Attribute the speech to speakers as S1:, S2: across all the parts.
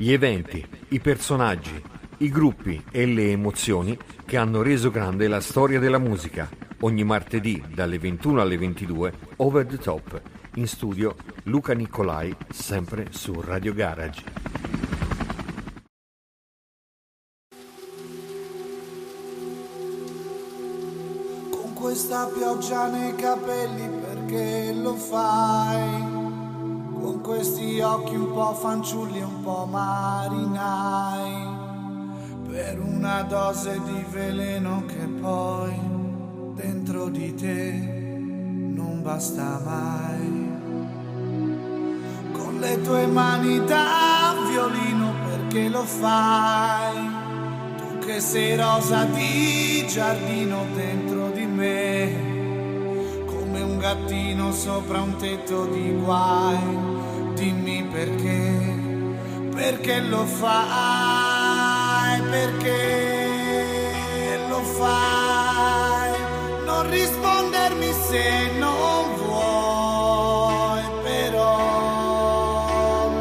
S1: Gli eventi, i personaggi, i gruppi e le emozioni che hanno reso grande la storia della musica. Ogni martedì dalle 21 alle 22, Over the Top. In studio Luca Nicolai, sempre su Radio Garage.
S2: Questa pioggia nei capelli perché lo fai? Con questi occhi un po' fanciulli e un po' marinai. Per una dose di veleno che poi dentro di te non basta mai. Con le tue mani da violino perché lo fai? Tu che sei rosa di giardino dentro di me come un gattino sopra un tetto di guai. Dimmi perché, perché lo fai, perché lo fai. Non rispondermi se non vuoi, però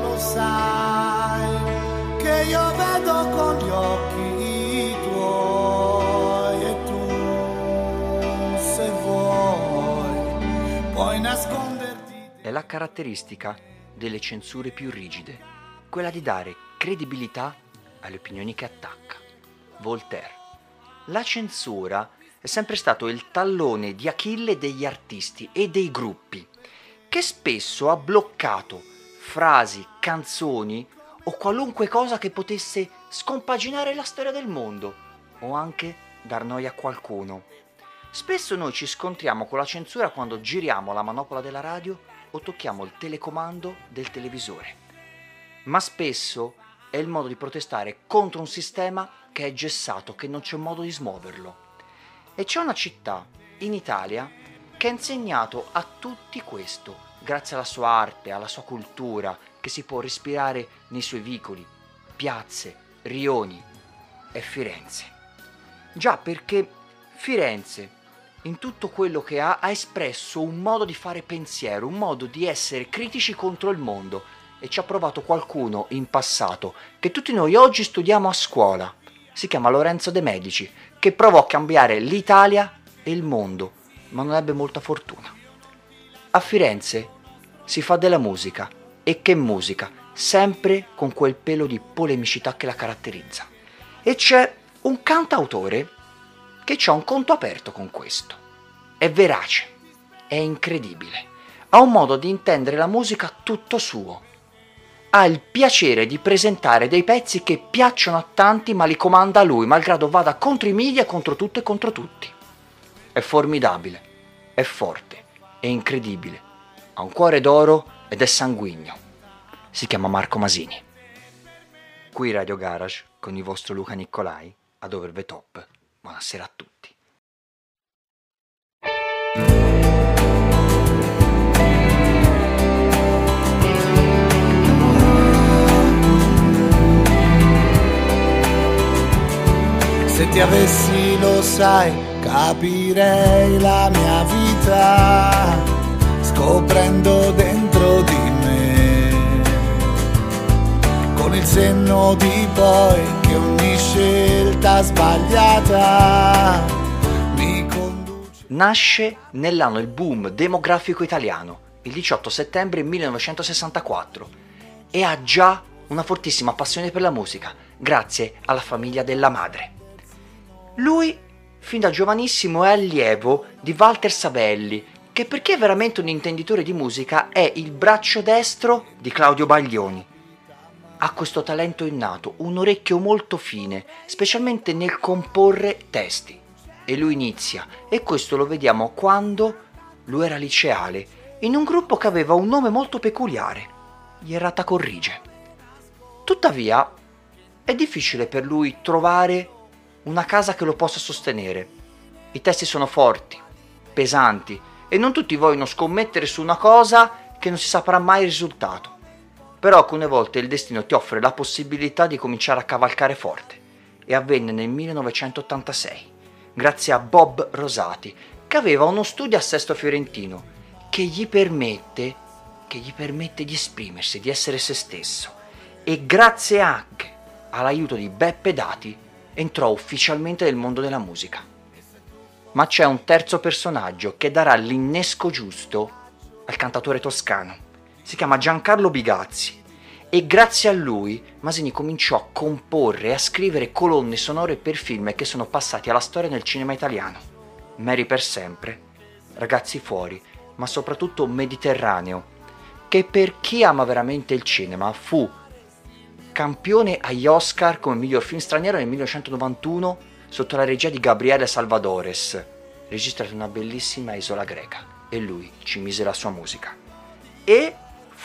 S2: lo sai che io vedo con gli occhi tuoi e tu se vuoi puoi nasconderti.
S3: È la caratteristica delle censure più rigide, quella di dare credibilità alle opinioni che attacca. Voltaire. La censura è sempre stato il tallone di Achille degli artisti e dei gruppi, che spesso ha bloccato frasi, canzoni o qualunque cosa che potesse scompaginare la storia del mondo o anche dar noia a qualcuno. Spesso noi ci scontriamo con la censura quando giriamo la manopola della radio o tocchiamo il telecomando del televisore. Ma spesso è il modo di protestare contro un sistema che è gessato, che non c'è modo di smuoverlo. E c'è una città in Italia che ha insegnato a tutti questo, grazie alla sua arte, alla sua cultura, che si può respirare nei suoi vicoli, piazze, rioni, è Firenze. Già perché Firenze, in tutto quello che ha, ha espresso un modo di fare pensiero, un modo di essere critici contro il mondo e ci ha provato qualcuno in passato che tutti noi oggi studiamo a scuola. Si chiama Lorenzo De Medici, che provò a cambiare l'Italia e il mondo, ma non ebbe molta fortuna. A Firenze si fa della musica e che musica, sempre con quel pelo di polemicità che la caratterizza. E c'è un cantautore che ha un conto aperto con questo. È verace, è incredibile, ha un modo di intendere la musica tutto suo. Ha il piacere di presentare dei pezzi che piacciono a tanti ma li comanda a lui, malgrado vada contro i media, contro tutto e contro tutti. È formidabile, è forte, è incredibile, ha un cuore d'oro ed è sanguigno. Si chiama Marco Masini. Qui Radio Garage con il vostro Luca Nicolai ad Over the Top. Buonasera a tutti.
S2: Se ti avessi lo sai, capirei la mia vita, scoprendo dentro di con il senno di poi che ogni scelta sbagliata mi conduce.
S3: Nasce nell'anno il boom demografico italiano, il 18 settembre 1964, e ha già una fortissima passione per la musica, grazie alla famiglia della madre. Lui, fin da giovanissimo, è allievo di Walter Savelli, che perché è veramente un intenditore di musica è il braccio destro di Claudio Baglioni. Ha questo talento innato, un orecchio molto fine, specialmente nel comporre testi. E lui inizia, e questo lo vediamo quando lui era liceale, in un gruppo che aveva un nome molto peculiare, gli Errata Corrige. Tuttavia, è difficile per lui trovare una casa che lo possa sostenere. I testi sono forti, pesanti e non tutti vogliono scommettere su una cosa che non si saprà mai il risultato. Però alcune volte il destino ti offre la possibilità di cominciare a cavalcare forte e avvenne nel 1986, grazie a Bob Rosati, che aveva uno studio a Sesto Fiorentino che gli permette, che gli permette di esprimersi, di essere se stesso e grazie anche all'aiuto di Beppe Dati entrò ufficialmente nel mondo della musica. Ma c'è un terzo personaggio che darà l'innesco giusto al cantatore toscano. Si chiama Giancarlo Bigazzi e grazie a lui Masini cominciò a comporre e a scrivere colonne sonore per film che sono passati alla storia nel cinema italiano. Mary per sempre, Ragazzi fuori, ma soprattutto Mediterraneo, che per chi ama veramente il cinema fu campione agli Oscar come miglior film straniero nel 1991 sotto la regia di Gabriele Salvadores, regista di una bellissima isola greca, e lui ci mise la sua musica. E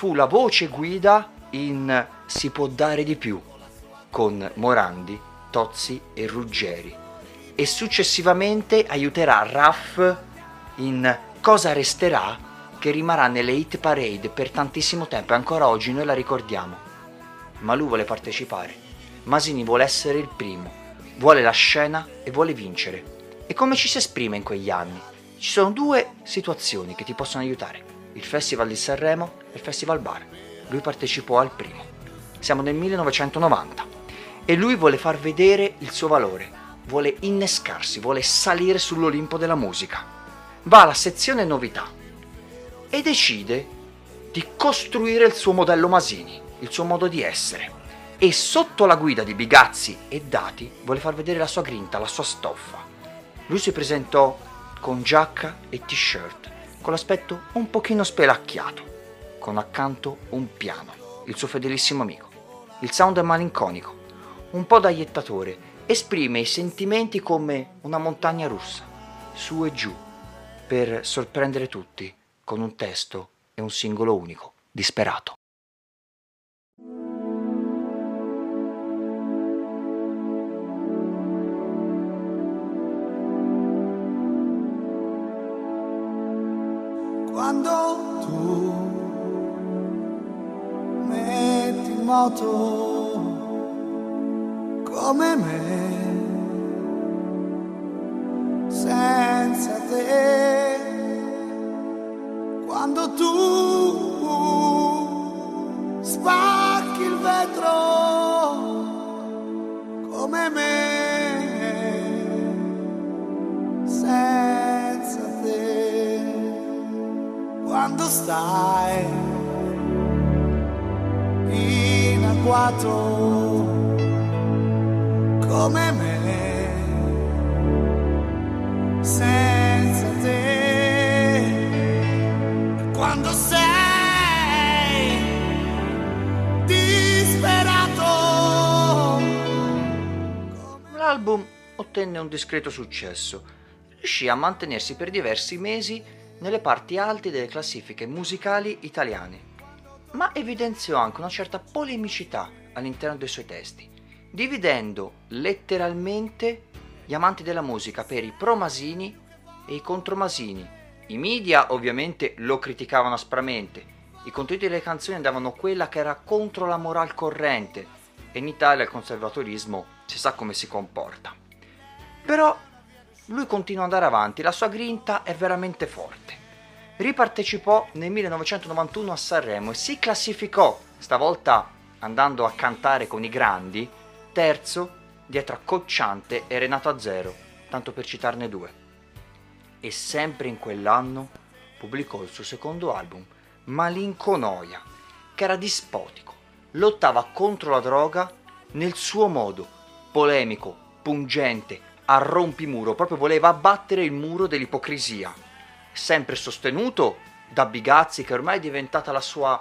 S3: fu la voce guida in Si può dare di più con Morandi, Tozzi e Ruggeri e successivamente aiuterà Raff in Cosa resterà che rimarrà nelle hit parade per tantissimo tempo e ancora oggi noi la ricordiamo. Ma lui vuole partecipare. Masini vuole essere il primo, vuole la scena e vuole vincere. E come ci si esprime in quegli anni? Ci sono due situazioni che ti possono aiutare. Il Festival di Sanremo e il Festival Bar. Lui partecipò al primo. Siamo nel 1990 e lui vuole far vedere il suo valore, vuole innescarsi, vuole salire sull'Olimpo della musica. Va alla sezione novità e decide di costruire il suo modello Masini, il suo modo di essere. E sotto la guida di Bigazzi e Dati vuole far vedere la sua grinta, la sua stoffa. Lui si presentò con giacca e t-shirt, con l'aspetto un pochino spelacchiato con accanto un piano, il suo fedelissimo amico. Il sound è malinconico, un po' da iettatore, esprime i sentimenti come una montagna russa, su e giù, per sorprendere tutti con un testo e un singolo unico, disperato.
S2: Quando tu metti in moto come me, senza te, quando tu stai in agguato come me senza te quando sei disperato
S3: L'album ottenne un discreto successo. Riuscì a mantenersi per diversi mesi nelle parti alte delle classifiche musicali italiane ma evidenziò anche una certa polemicità all'interno dei suoi testi, dividendo letteralmente gli amanti della musica per i pro-Masini e i contro-Masini. I media ovviamente lo criticavano aspramente, i contenuti delle canzoni andavano quella che era contro la moral corrente e in Italia il conservatorismo si sa come si comporta. Però lui continua ad andare avanti, la sua grinta è veramente forte ripartecipò nel 1991 a Sanremo e si classificò, stavolta andando a cantare con i grandi, terzo dietro a Cocciante e Renato Azzero, tanto per citarne due. E sempre in quell'anno pubblicò il suo secondo album, Malinconoia, che era dispotico, lottava contro la droga nel suo modo, polemico, pungente, a rompimuro, proprio voleva abbattere il muro dell'ipocrisia sempre sostenuto da Bigazzi che ormai è diventata la sua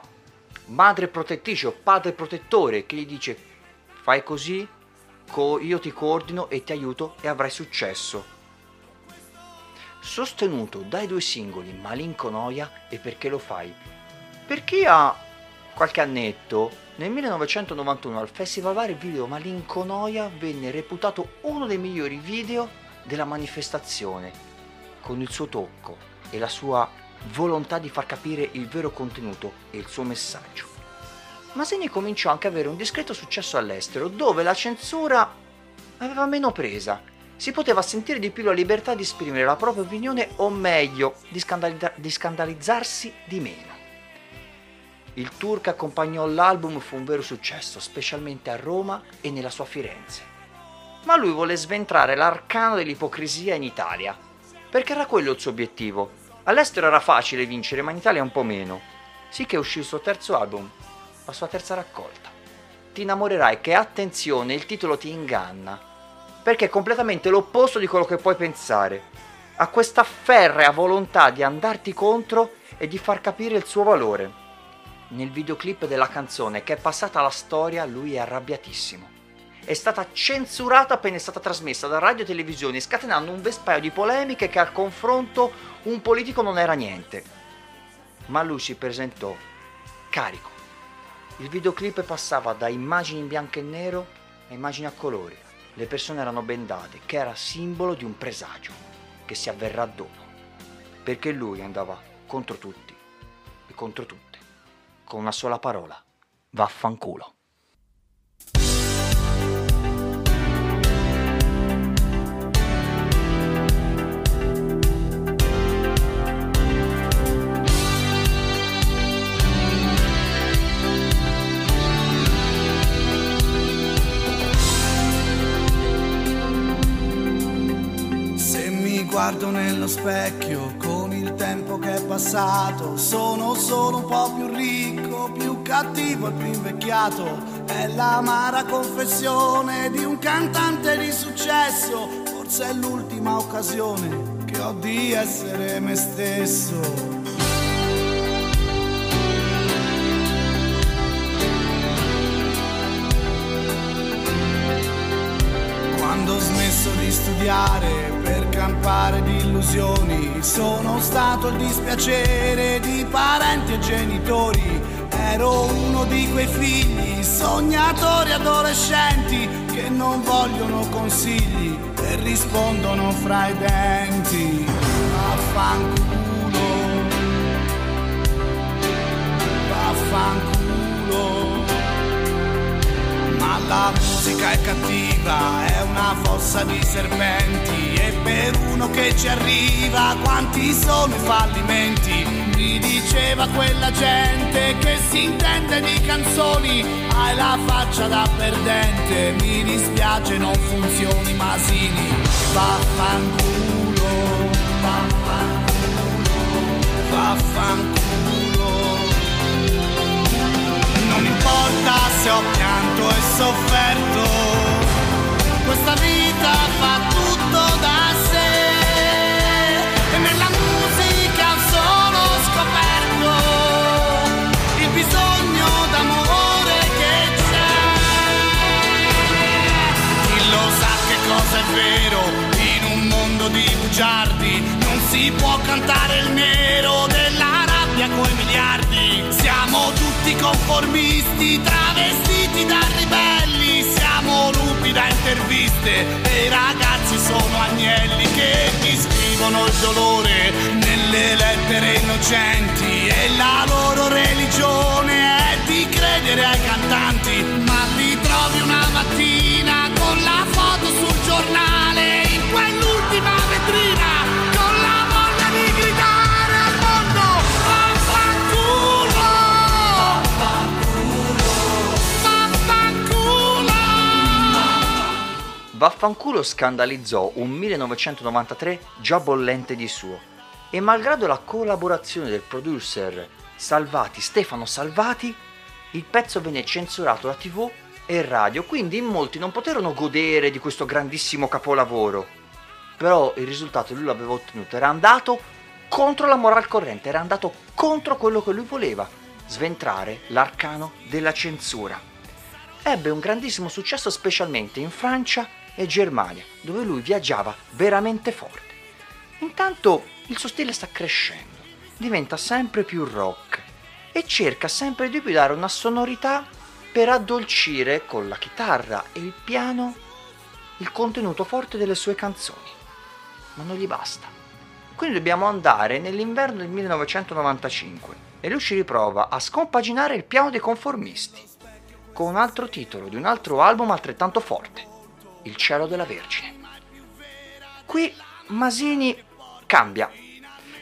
S3: madre protettrice o padre protettore che gli dice fai così, io ti coordino e ti aiuto e avrai successo. Sostenuto dai due singoli Malinconoia e Perché lo fai? Perché ha qualche annetto, nel 1991 al Festival Bar il video Malinconoia venne reputato uno dei migliori video della manifestazione, con il suo tocco, e la sua volontà di far capire il vero contenuto e il suo messaggio. Masini cominciò anche ad avere un discreto successo all'estero, dove la censura aveva meno presa. Si poteva sentire di più la libertà di esprimere la propria opinione o meglio, di, scandalizza- di scandalizzarsi di meno. Il tour che accompagnò l'album fu un vero successo, specialmente a Roma e nella sua Firenze. Ma lui volle sventrare l'arcano dell'ipocrisia in Italia, perché era quello il suo obiettivo. All'estero era facile vincere, ma in Italia un po' meno. Sì che uscì il suo terzo album, la sua terza raccolta. Ti innamorerai che, attenzione, il titolo ti inganna, perché è completamente l'opposto di quello che puoi pensare. Ha questa ferrea volontà di andarti contro e di far capire il suo valore. Nel videoclip della canzone che è passata alla storia lui è arrabbiatissimo. È stata censurata appena è stata trasmessa da radio e televisione, scatenando un vespaio di polemiche che al confronto un politico non era niente. Ma lui si presentò carico. Il videoclip passava da immagini in bianco e nero a immagini a colori. Le persone erano bendate, che era simbolo di un presagio che si avverrà dopo. Perché lui andava contro tutti e contro tutte, con una sola parola, vaffanculo.
S2: Guardo nello specchio il tempo che è passato, sono solo un po' più ricco, più cattivo e più invecchiato. È l'amara confessione di un cantante di successo, forse è l'ultima occasione che ho di essere me stesso. Smesso di studiare per campare di illusioni, sono stato il dispiacere di parenti e genitori. Ero uno di quei figli, sognatori adolescenti, che non vogliono consigli e rispondono fra i denti. Vaffanculo, vaffanculo. La musica è cattiva, è una fossa di serpenti e per uno che ci arriva quanti sono i fallimenti? Mi diceva quella gente che si intende di canzoni, hai la faccia da perdente, mi dispiace non funzioni Masini, vaffanculo, vaffanculo, vaffanculo. Non importa se ho pianto e sofferto, questa vita fa tutto da sé. E nella musica ho solo scoperto il bisogno d'amore che c'è. Chi lo sa che cosa è vero in un mondo di bugiardi? Non si può cantare il nero della rabbia coi miliardi. Tutti conformisti, travestiti da ribelli. Siamo lupi da interviste e i ragazzi sono agnelli che ti scrivono il dolore nelle lettere innocenti. E la loro religione è di credere ai cantanti, ma li trovi una mattina con la foto sul giornale vaffanculo
S3: scandalizzò un 1993 già bollente di suo e malgrado la collaborazione del producer Salvati, Stefano Salvati, il pezzo venne censurato da tv e radio, quindi in molti non poterono godere di questo grandissimo capolavoro. Però il risultato lui l'aveva ottenuto, era andato contro la moral corrente, era andato contro quello che lui voleva, sventrare l'arcano della censura. Ebbe un grandissimo successo specialmente in Francia e Germania, dove lui viaggiava veramente forte. Intanto il suo stile sta crescendo, diventa sempre più rock e cerca sempre di più dare una sonorità per addolcire con la chitarra e il piano il contenuto forte delle sue canzoni. Ma non gli basta. Quindi dobbiamo andare nell'inverno del 1995 e lui ci riprova a scompaginare il piano dei conformisti con un altro titolo di un altro album altrettanto forte, Il cielo della Vergine. Qui Masini cambia,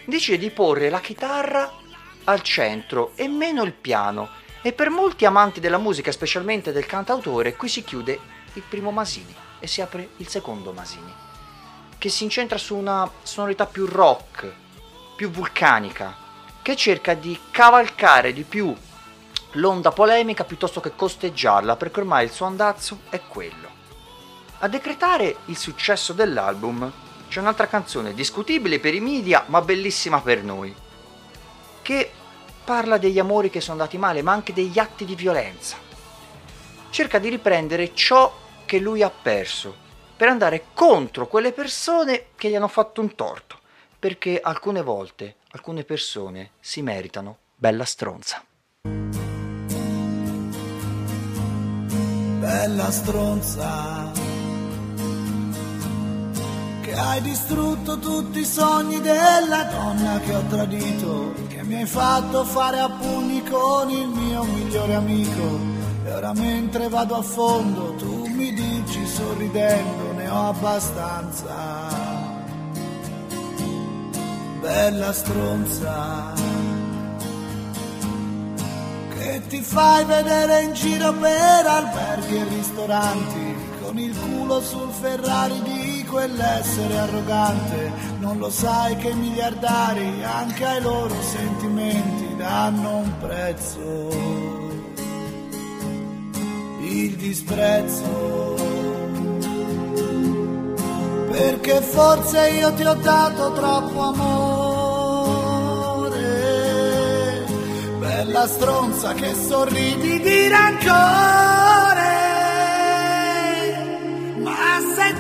S3: decide di porre la chitarra al centro e meno il piano. E per molti amanti della musica, specialmente del cantautore, qui si chiude il primo Masini e si apre il secondo Masini, che si incentra su una sonorità più rock, più vulcanica, che cerca di cavalcare di più l'onda polemica piuttosto che costeggiarla, perché ormai il suo andazzo è quello. A decretare il successo dell'album c'è un'altra canzone discutibile per i media, ma bellissima per noi, che parla degli amori che sono andati male, ma anche degli atti di violenza. Cerca di riprendere ciò che lui ha perso, per andare contro quelle persone che gli hanno fatto un torto, perché alcune volte alcune persone si meritano bella stronza.
S2: Bella stronza che hai distrutto tutti i sogni della donna che ho tradito, che mi hai fatto fare a pugni con il mio migliore amico. E ora mentre vado a fondo tu mi dici sorridendo ne ho abbastanza. Bella stronza che ti fai vedere in giro per alberghi e ristoranti con il culo sul Ferrari di quell'essere arrogante, non lo sai che i miliardari anche ai loro sentimenti danno un prezzo, il disprezzo. Perché forse io ti ho dato troppo amore, bella stronza che sorridi di rancore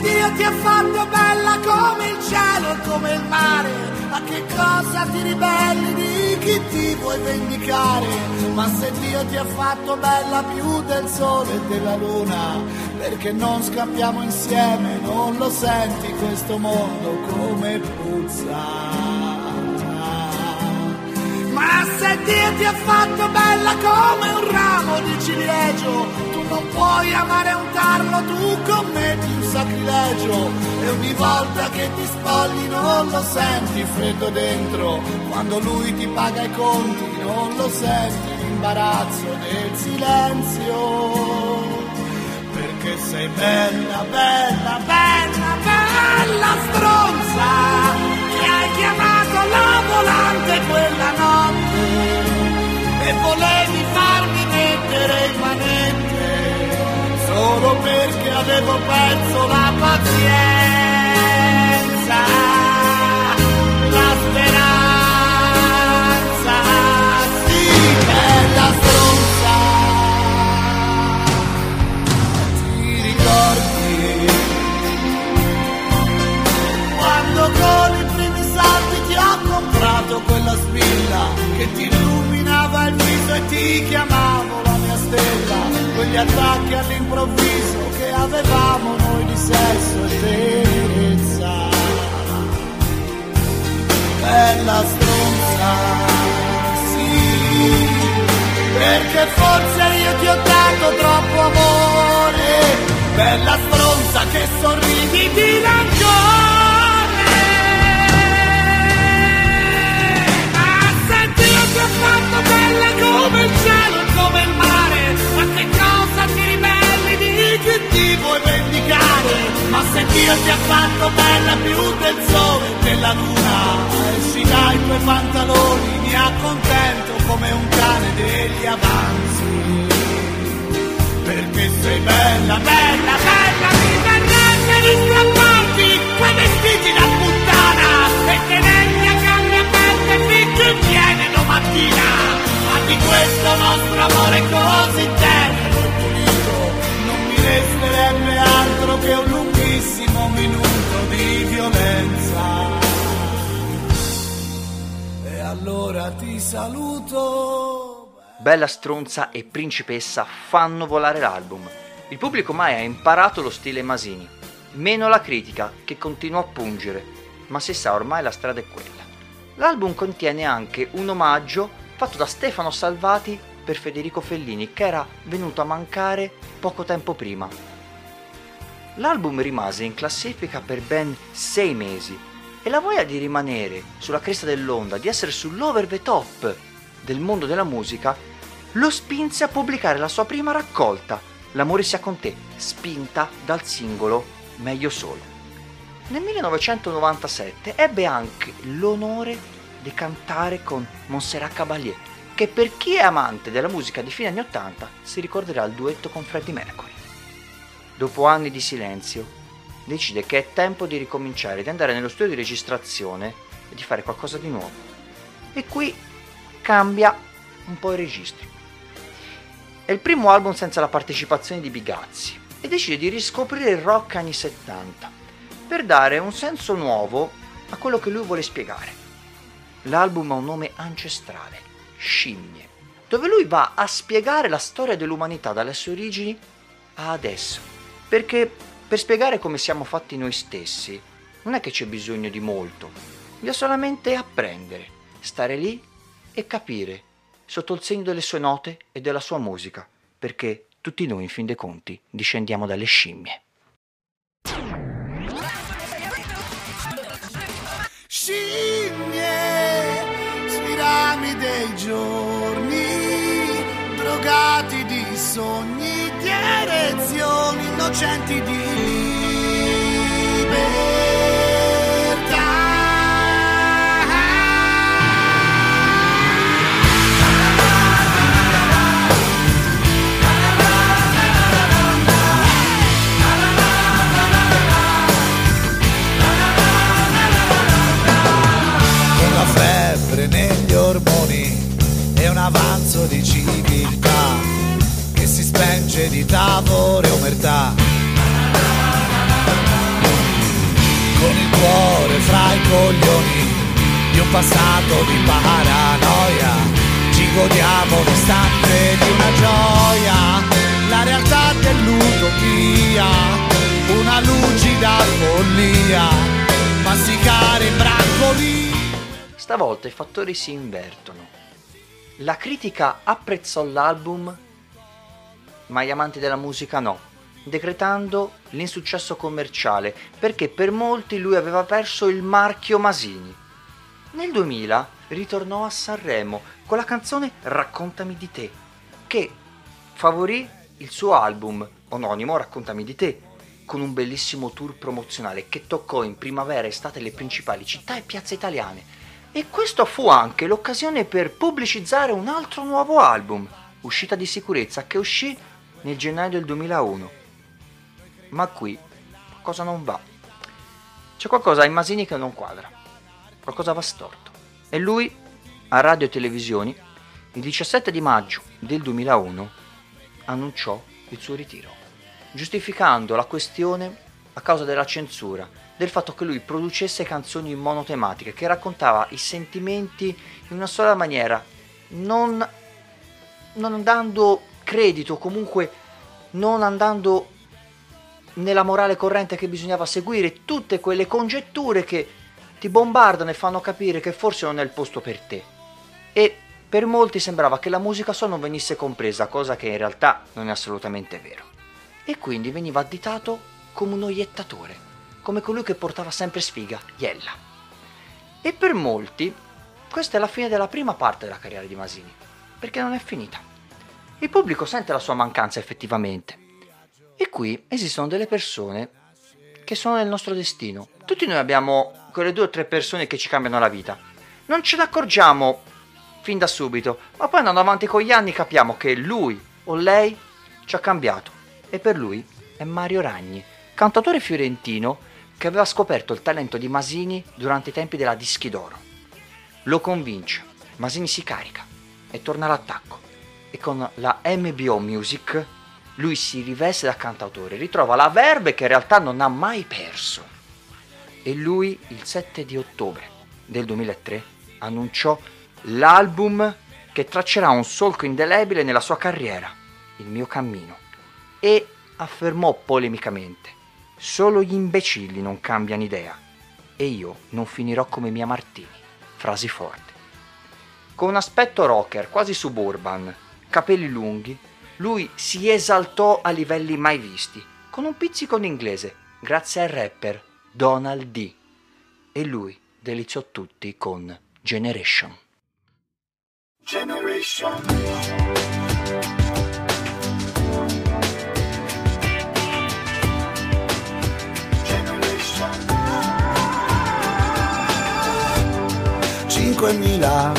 S2: Dio ti ha fatto bella come il cielo e come il mare. A che cosa ti ribelli di chi ti vuoi vendicare? Ma se Dio ti ha fatto bella più del sole e della luna, perché non scappiamo insieme? Non lo senti questo mondo come puzza? Ma se Dio ti ha fatto bella come un ramo di ciliegio, non puoi amare un tarlo, tu commetti un sacrilegio. E ogni volta che ti spogli non lo senti freddo dentro, quando lui ti paga i conti non lo senti l'imbarazzo nel silenzio, perché sei bella, bella, bella, bella stronza che hai chiamato la volante quella notte. E volevi farmi solo perché avevo perso la pazienza, la speranza, sì, bella stronza. Ti ricordi quando con i primi salti ti ho comprato quella spilla che ti illuminava il viso e ti chiamavo stella? quegli attacchi all'improvviso che avevamo noi di sesso e tenerezza. Bella stronza, sì, perché forse io ti ho dato troppo amore. Bella stronza che sorridi di rancore. Fatto bella come il cielo come il mare, ma che che ti vuoi vendicare, ma se Dio ti ha fatto bella più del sole e della luna, esci dai tuoi pantaloni, mi accontento come un cane degli avanzi, perché sei bella, bella, bella, mi verrebbe di strapparti
S3: Bella stronza e principessa fanno volare l'album. Il pubblico mai ha imparato lo stile Masini, meno la critica che continua a pungere, ma si sa ormai la strada è quella. L'album contiene anche un omaggio fatto da Stefano Salvati per Federico Fellini che era venuto a mancare poco tempo prima. L'album rimase in classifica per ben sei mesi e la voglia di rimanere sulla cresta dell'onda, di essere sull'over the top, del mondo della musica, lo spinse a pubblicare la sua prima raccolta, L'amore sia con te, spinta dal singolo Meglio solo. Nel 1997 ebbe anche l'onore di cantare con Montserrat Caballé, che per chi è amante della musica di fine anni 80 si ricorderà il duetto con Freddie Mercury. Dopo anni di silenzio, decide che è tempo di ricominciare, di andare nello studio di registrazione e di fare qualcosa di nuovo. E qui cambia un po' il registro. È il primo album senza la partecipazione di Bigazzi e decide di riscoprire il rock anni 70 per dare un senso nuovo a quello che lui vuole spiegare. L'album ha un nome ancestrale, Scimmie, dove lui va a spiegare la storia dell'umanità dalle sue origini a adesso. Perché per spiegare come siamo fatti noi stessi non è che c'è bisogno di molto, bisogna solamente apprendere, stare lì e capire sotto il segno delle sue note e della sua musica, perché tutti noi, in fin dei conti, discendiamo dalle scimmie.
S2: Scimmie sui rami dei giorni, drogati di sogni, di erezioni innocenti di libertà. Avanzo di civiltà che si spenge di tavole omertà. Con il cuore fra i coglioni di un passato di paranoia, ci godiamo l'istante di una gioia, la realtà dell'utopia, una lucida follia, masticare in brancoli.
S3: Stavolta i fattori si invertono la critica apprezzò l'album, ma gli amanti della musica no, decretando l'insuccesso commerciale perché per molti lui aveva perso il marchio Masini. Nel 2000 ritornò a Sanremo con la canzone Raccontami di te, che favorì il suo album omonimo Raccontami di te, con un bellissimo tour promozionale che toccò in primavera e estate le principali città e piazze italiane e questo fu anche l'occasione per pubblicizzare un altro nuovo album, uscita di sicurezza, che uscì nel gennaio del 2001. Ma qui qualcosa non va. C'è qualcosa ai Masini che non quadra. Qualcosa va storto. E lui, a radio e televisioni, il 17 di maggio del 2001, annunciò il suo ritiro, giustificando la questione a causa della censura del fatto che lui producesse canzoni monotematiche, che raccontava i sentimenti in una sola maniera, non, non dando credito, comunque non andando nella morale corrente che bisognava seguire, tutte quelle congetture che ti bombardano e fanno capire che forse non è il posto per te. E per molti sembrava che la musica sua non venisse compresa, cosa che in realtà non è assolutamente vero. E quindi veniva additato come un oiettatore come colui che portava sempre sfiga, Iella. E per molti questa è la fine della prima parte della carriera di Masini, perché non è finita. Il pubblico sente la sua mancanza effettivamente. E qui esistono delle persone che sono nel nostro destino. Tutti noi abbiamo quelle due o tre persone che ci cambiano la vita. Non ce ne accorgiamo fin da subito, ma poi andando avanti con gli anni capiamo che lui o lei ci ha cambiato. E per lui è Mario Ragni, cantatore fiorentino che aveva scoperto il talento di Masini durante i tempi della Dischi d'Oro. Lo convince, Masini si carica e torna all'attacco e con la MBO Music lui si riveste da cantautore, ritrova la verve che in realtà non ha mai perso. E lui il 7 di ottobre del 2003 annunciò l'album che traccerà un solco indelebile nella sua carriera, Il mio cammino, e affermò polemicamente Solo gli imbecilli non cambiano idea e io non finirò come Mia Martini. Frasi forti. Con un aspetto rocker, quasi suburban, capelli lunghi, lui si esaltò a livelli mai visti, con un pizzico in inglese, grazie al rapper Donald D. E lui deliziò tutti con Generation.
S2: Cinquemila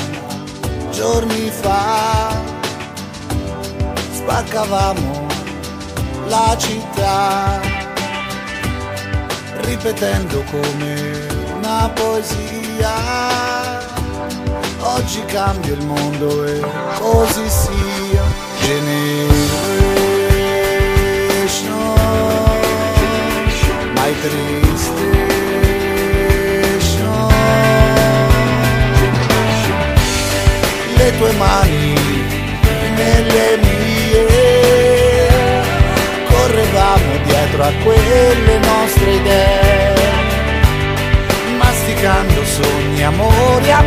S2: giorni fa spaccavamo la città ripetendo come una poesia. Oggi cambia il mondo e così sia. Generation, my triste. Le tue mani nelle mie, correvamo dietro a quelle nostre idee, masticando sogni, amori a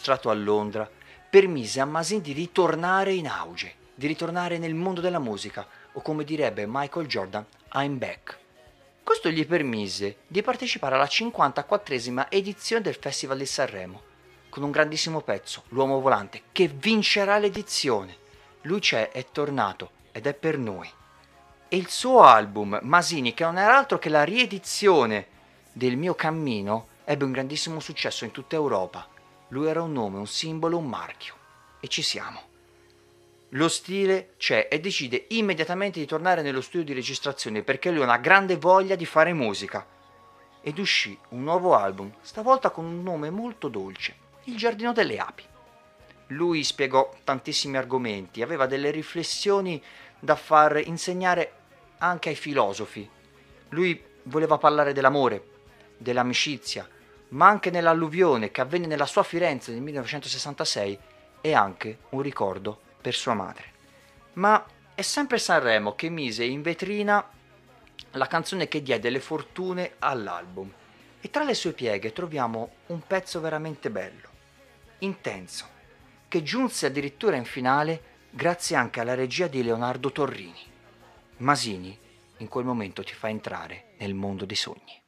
S3: registrato a Londra permise a Masin di ritornare in auge, di ritornare nel mondo della musica, o come direbbe Michael Jordan, I'm back. Questo gli permise di partecipare alla 54esima edizione del Festival di Sanremo, con un grandissimo pezzo, L'uomo volante, che vincerà l'edizione. Lui c'è, è tornato ed è per noi. E il suo album, Masini, che non era altro che la riedizione del mio cammino, ebbe un grandissimo successo in tutta Europa. Lui era un nome, un simbolo, un marchio. E ci siamo. Lo stile c'è e decide immediatamente di tornare nello studio di registrazione perché lui ha una grande voglia di fare musica. Ed uscì un nuovo album, stavolta con un nome molto dolce, Il giardino delle api. Lui spiegò tantissimi argomenti, aveva delle riflessioni da far insegnare anche ai filosofi. Lui voleva parlare dell'amore, dell'amicizia, ma anche nell'alluvione che avvenne nella sua Firenze nel 1966 e anche un ricordo per sua madre. Ma è sempre Sanremo che mise in vetrina la canzone che diede le fortune all'album. E tra le sue pieghe troviamo un pezzo veramente bello, intenso, che giunse addirittura in finale grazie anche alla regia di Leonardo Torrini. Masini in quel momento ti fa entrare nel mondo dei sogni.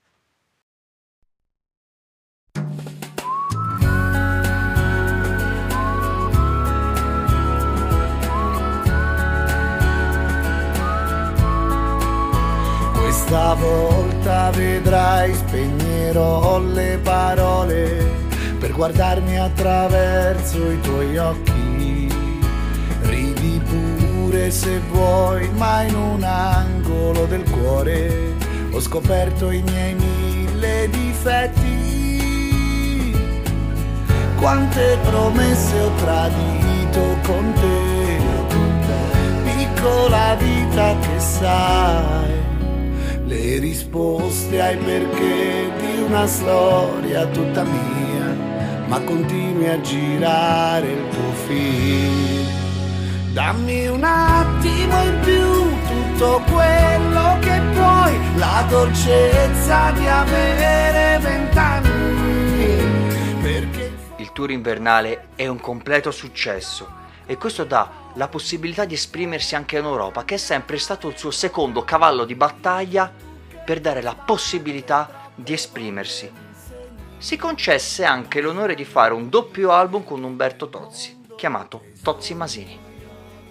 S2: Questa volta vedrai spegnerò le parole per guardarmi attraverso i tuoi occhi. Ridi pure se vuoi, ma in un angolo del cuore ho scoperto i miei mille difetti. Quante promesse ho tradito con te, piccola vita che sai risposte ai perché di una storia tutta mia, ma continui a girare il tuo film. Dammi un attimo in più tutto quello che puoi, la dolcezza di avere vent'anni. Perché
S3: Il tour invernale è un completo successo e questo dà la possibilità di esprimersi anche in Europa, che è sempre stato il suo secondo cavallo di battaglia per dare la possibilità di esprimersi. Si concesse anche l'onore di fare un doppio album con Umberto Tozzi, chiamato Tozzi Masini.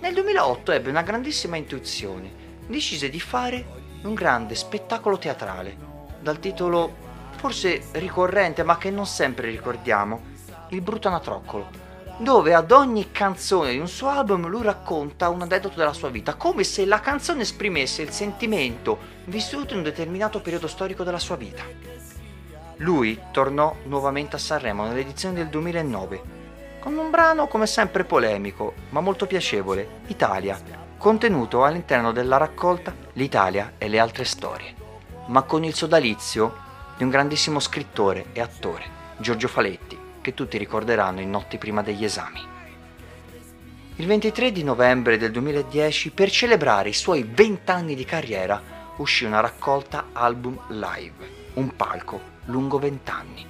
S3: Nel 2008 ebbe una grandissima intuizione, decise di fare un grande spettacolo teatrale, dal titolo forse ricorrente ma che non sempre ricordiamo, Il Brutanatroccolo, dove ad ogni canzone di un suo album lui racconta un aneddoto della sua vita, come se la canzone esprimesse il sentimento vissuto in un determinato periodo storico della sua vita. Lui tornò nuovamente a Sanremo nell'edizione del 2009 con un brano come sempre polemico, ma molto piacevole, Italia, contenuto all'interno della raccolta L'Italia e le altre storie, ma con il sodalizio di un grandissimo scrittore e attore, Giorgio Faletti, che tutti ricorderanno in Notti prima degli esami. Il 23 di novembre del 2010, per celebrare i suoi 20 anni di carriera, uscì una raccolta album live, un palco lungo 20 anni,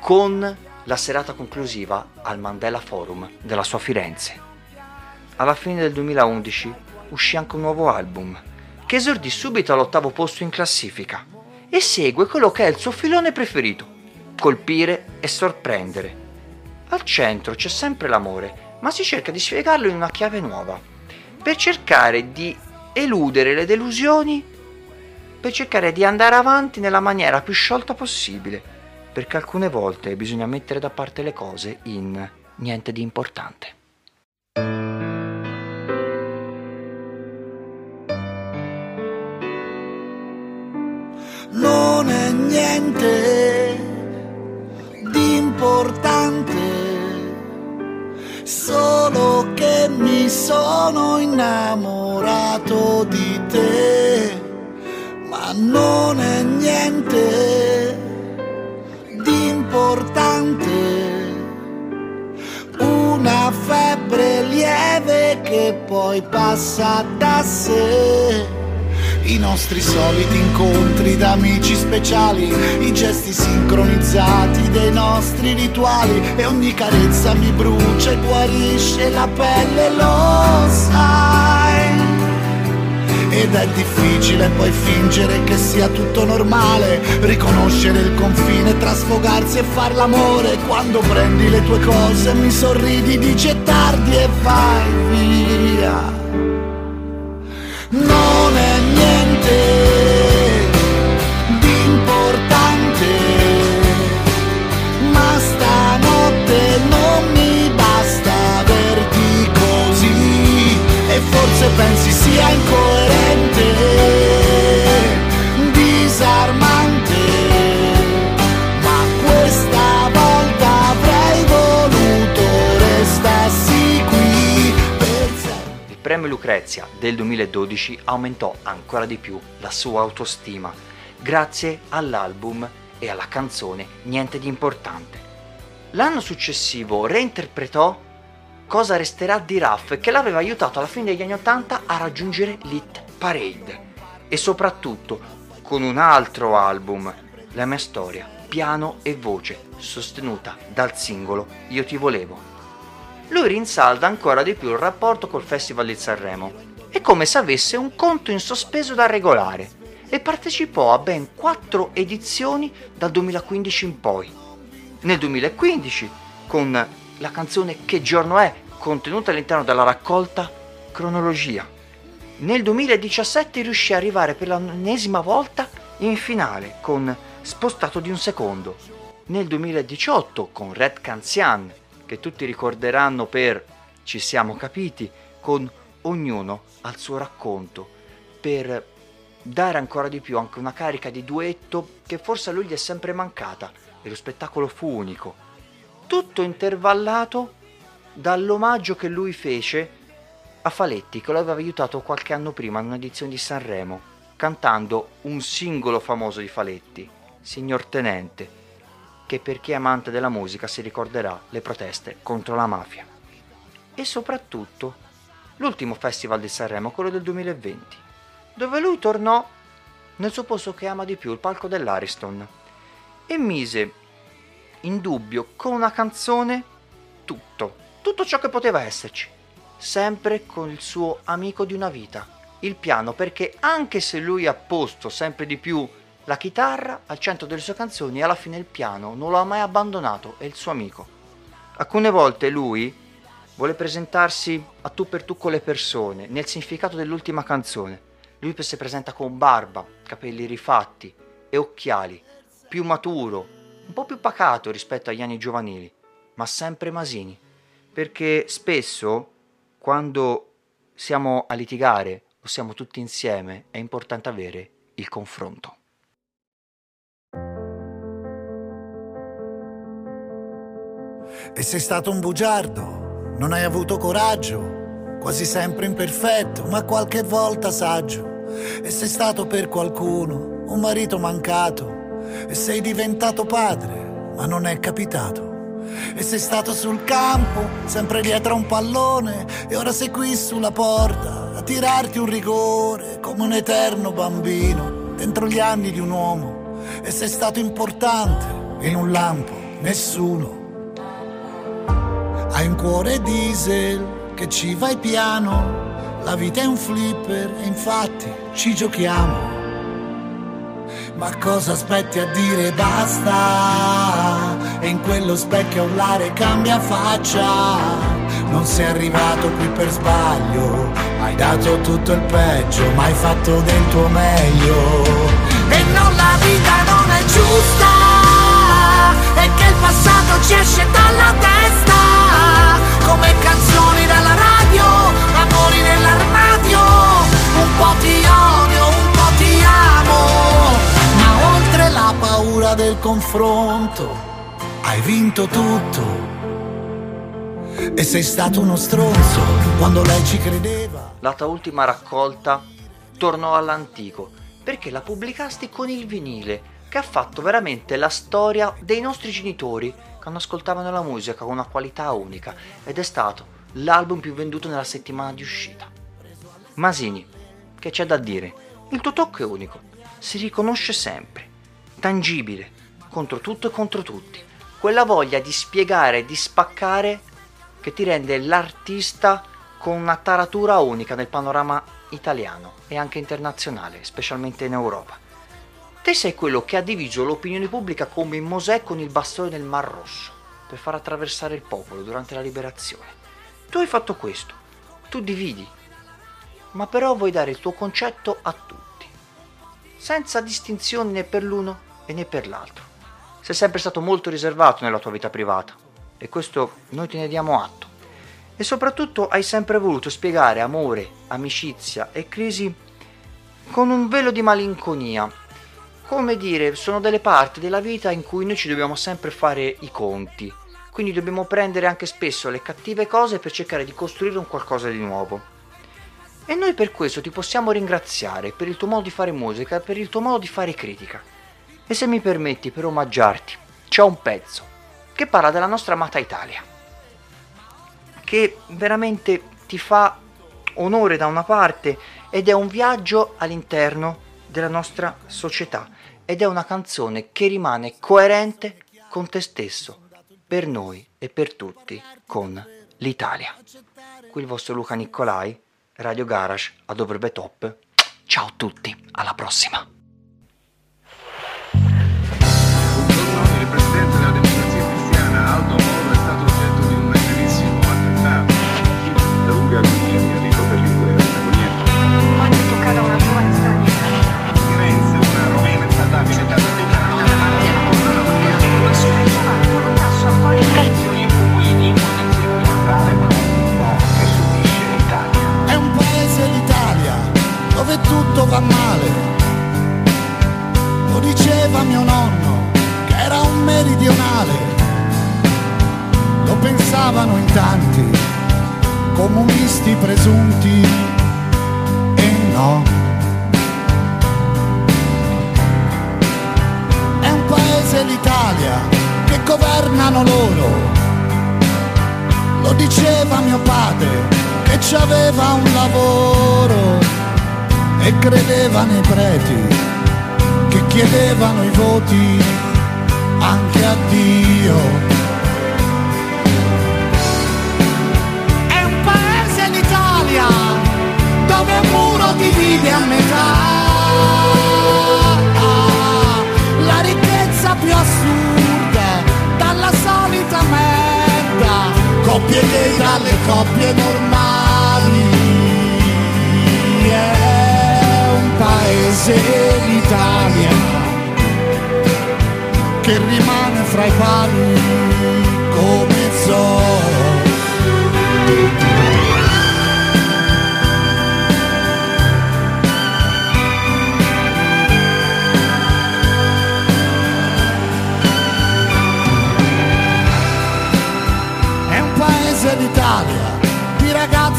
S3: con la serata conclusiva al Mandela Forum della sua Firenze. Alla fine del 2011 uscì anche un nuovo album, che esordì subito all'ottavo posto in classifica e segue quello che è il suo filone preferito, colpire e sorprendere. Al centro c'è sempre l'amore, ma si cerca di spiegarlo in una chiave nuova, per cercare di eludere le delusioni, per cercare di andare avanti nella maniera più sciolta possibile perché alcune volte bisogna mettere da parte le cose in niente di importante.
S2: non è niente importante, solo che mi sono innamorato di te, ma non è niente di importante. Una febbre lieve che poi passa da sé. I nostri soliti incontri d'amici speciali, i gesti sincronizzati dei nostri rituali e ogni carezza mi brucia e guarisce la pelle, lo sai. Ed è difficile poi fingere che sia tutto normale, riconoscere il confine tra sfogarsi e far l'amore. Quando prendi le tue cose mi sorridi, dici è tardi e vai via. Non è niente di importante, ma stanotte non mi basta averti così e forse pensi sia incoerente,
S3: Lucrezia del 2012 aumentò ancora di più la sua autostima, grazie all'album e alla canzone Niente di importante. L'anno successivo reinterpretò Cosa resterà di Raff che l'aveva aiutato alla fine degli anni Ottanta a raggiungere l'hit parade e soprattutto con un altro album, La mia storia, piano e voce, sostenuta dal singolo Io ti volevo. Lui rinsalda ancora di più il rapporto col Festival di Sanremo. È come se avesse un conto in sospeso da regolare e partecipò a ben quattro edizioni dal 2015 in poi. Nel 2015, con la canzone Che giorno è, contenuta all'interno della raccolta Cronologia. Nel 2017 riuscì ad arrivare per l'ennesima volta in finale con Spostato di un secondo. Nel 2018 con Red Canzian, che tutti ricorderanno per Ci siamo capiti, con Ognuno al suo racconto, per dare ancora di più anche una carica di duetto che forse a lui gli è sempre mancata e lo spettacolo fu unico. Tutto intervallato dall'omaggio che lui fece a Faletti, che lo aveva aiutato qualche anno prima in un'edizione di Sanremo, cantando un singolo famoso di Faletti, Signor Tenente, che per chi è amante della musica si ricorderà le proteste contro la mafia. E soprattutto l'ultimo festival di Sanremo, quello del 2020, dove lui tornò nel suo posto che ama di più, il palco dell'Ariston, e mise in dubbio con una canzone tutto, tutto ciò che poteva esserci, sempre con il suo amico di una vita, il piano, perché anche se lui ha posto sempre di più la chitarra al centro delle sue canzoni, alla fine il piano non lo ha mai abbandonato, è il suo amico. Alcune volte lui vuole presentarsi a tu per tu con le persone, nel significato dell'ultima canzone. Lui si presenta con barba, capelli rifatti e occhiali, più maturo, un po' più pacato rispetto agli anni giovanili, ma sempre Masini, perché spesso quando siamo a litigare o siamo tutti insieme è importante avere il confronto.
S2: E sei stato un bugiardo, non hai avuto coraggio, quasi sempre imperfetto, ma qualche volta saggio. E sei stato per qualcuno un marito mancato, e sei diventato padre, ma non è capitato. E sei stato sul campo, sempre dietro a un pallone, e ora sei qui sulla porta a tirarti un rigore come un eterno bambino dentro gli anni di un uomo. E sei stato importante in un lampo, nessuno hai un cuore diesel che ci vai piano, la vita è un flipper e infatti ci giochiamo. Ma cosa aspetti a dire basta? E in quello specchio a urlare cambia faccia. Non sei arrivato qui per sbaglio, hai dato tutto il peggio, ma hai fatto del tuo meglio. E non la vita non è giusta, e che il passato ci esce dalla testa come canzoni dalla radio, amori nell'armadio, un po' ti odio, un po' ti amo, ma oltre la paura del confronto, hai vinto tutto. E sei stato uno stronzo quando lei ci credeva.
S3: La tua ultima raccolta tornò all'antico perché la pubblicasti con il vinile che ha fatto veramente la storia dei nostri genitori quando ascoltavano la musica con una qualità unica ed è stato l'album più venduto nella settimana di uscita. Masini, che c'è da dire? Il tuo tocco è unico, si riconosce sempre, tangibile, contro tutto e contro tutti. Quella voglia di spiegare di spaccare che ti rende l'artista con una taratura unica nel panorama italiano e anche internazionale, specialmente in Europa. Te sei quello che ha diviso l'opinione pubblica come Mosè con il bastone nel Mar Rosso per far attraversare il popolo durante la liberazione. Tu hai fatto questo, tu dividi, ma però vuoi dare il tuo concetto a tutti, senza distinzioni né per l'uno né per l'altro. Sei sempre stato molto riservato nella tua vita privata e questo noi te ne diamo atto. E soprattutto hai sempre voluto spiegare amore, amicizia e crisi con un velo di malinconia come dire, sono delle parti della vita in cui noi ci dobbiamo sempre fare i conti. Quindi dobbiamo prendere anche spesso le cattive cose per cercare di costruire un qualcosa di nuovo. E noi per questo ti possiamo ringraziare per il tuo modo di fare musica per il tuo modo di fare critica. E se mi permetti, per omaggiarti, c'è un pezzo che parla della nostra amata Italia, che veramente ti fa onore da una parte ed è un viaggio all'interno della nostra società ed è una canzone che rimane coerente con te stesso, per noi e per tutti, con l'Italia. Qui il vostro Luca Nicolai, Radio Garage a Dovrebbe Top. Ciao a tutti, alla prossima!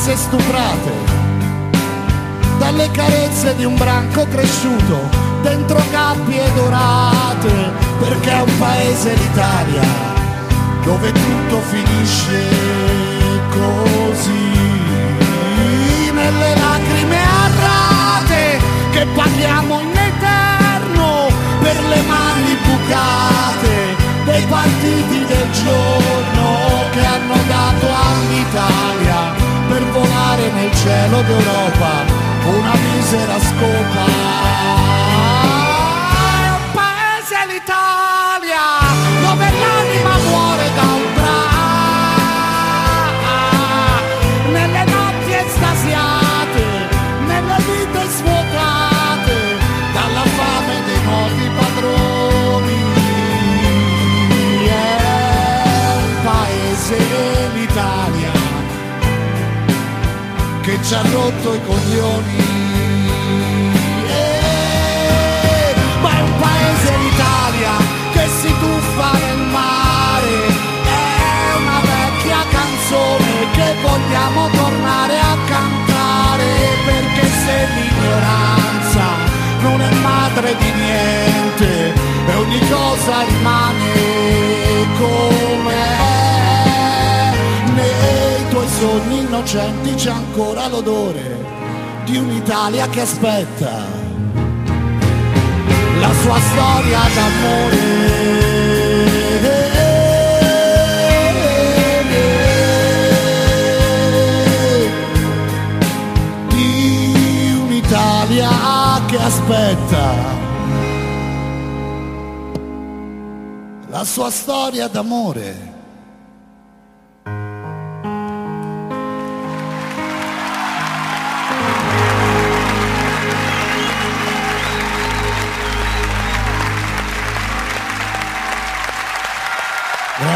S2: Ragazze stuprate, dalle carezze di un branco cresciuto dentro gabbie dorate, perché è un paese l'Italia dove tutto finisce così, nelle lacrime arrate che paghiamo in eterno per le mani bucate dei partiti del giorno che hanno dato all'Italia per volare nel cielo d'Europa una misera scopa. Ci ha rotto i coglioni. Eh, Ma è un paese l'Italia che si tuffa nel mare. È una vecchia canzone che vogliamo tornare a cantare perché se l'ignoranza non è madre di niente e ogni cosa rimane innocenti c'è ancora l'odore di un'Italia che aspetta. La sua storia d'amore. Che aspetta. La sua storia d'amore.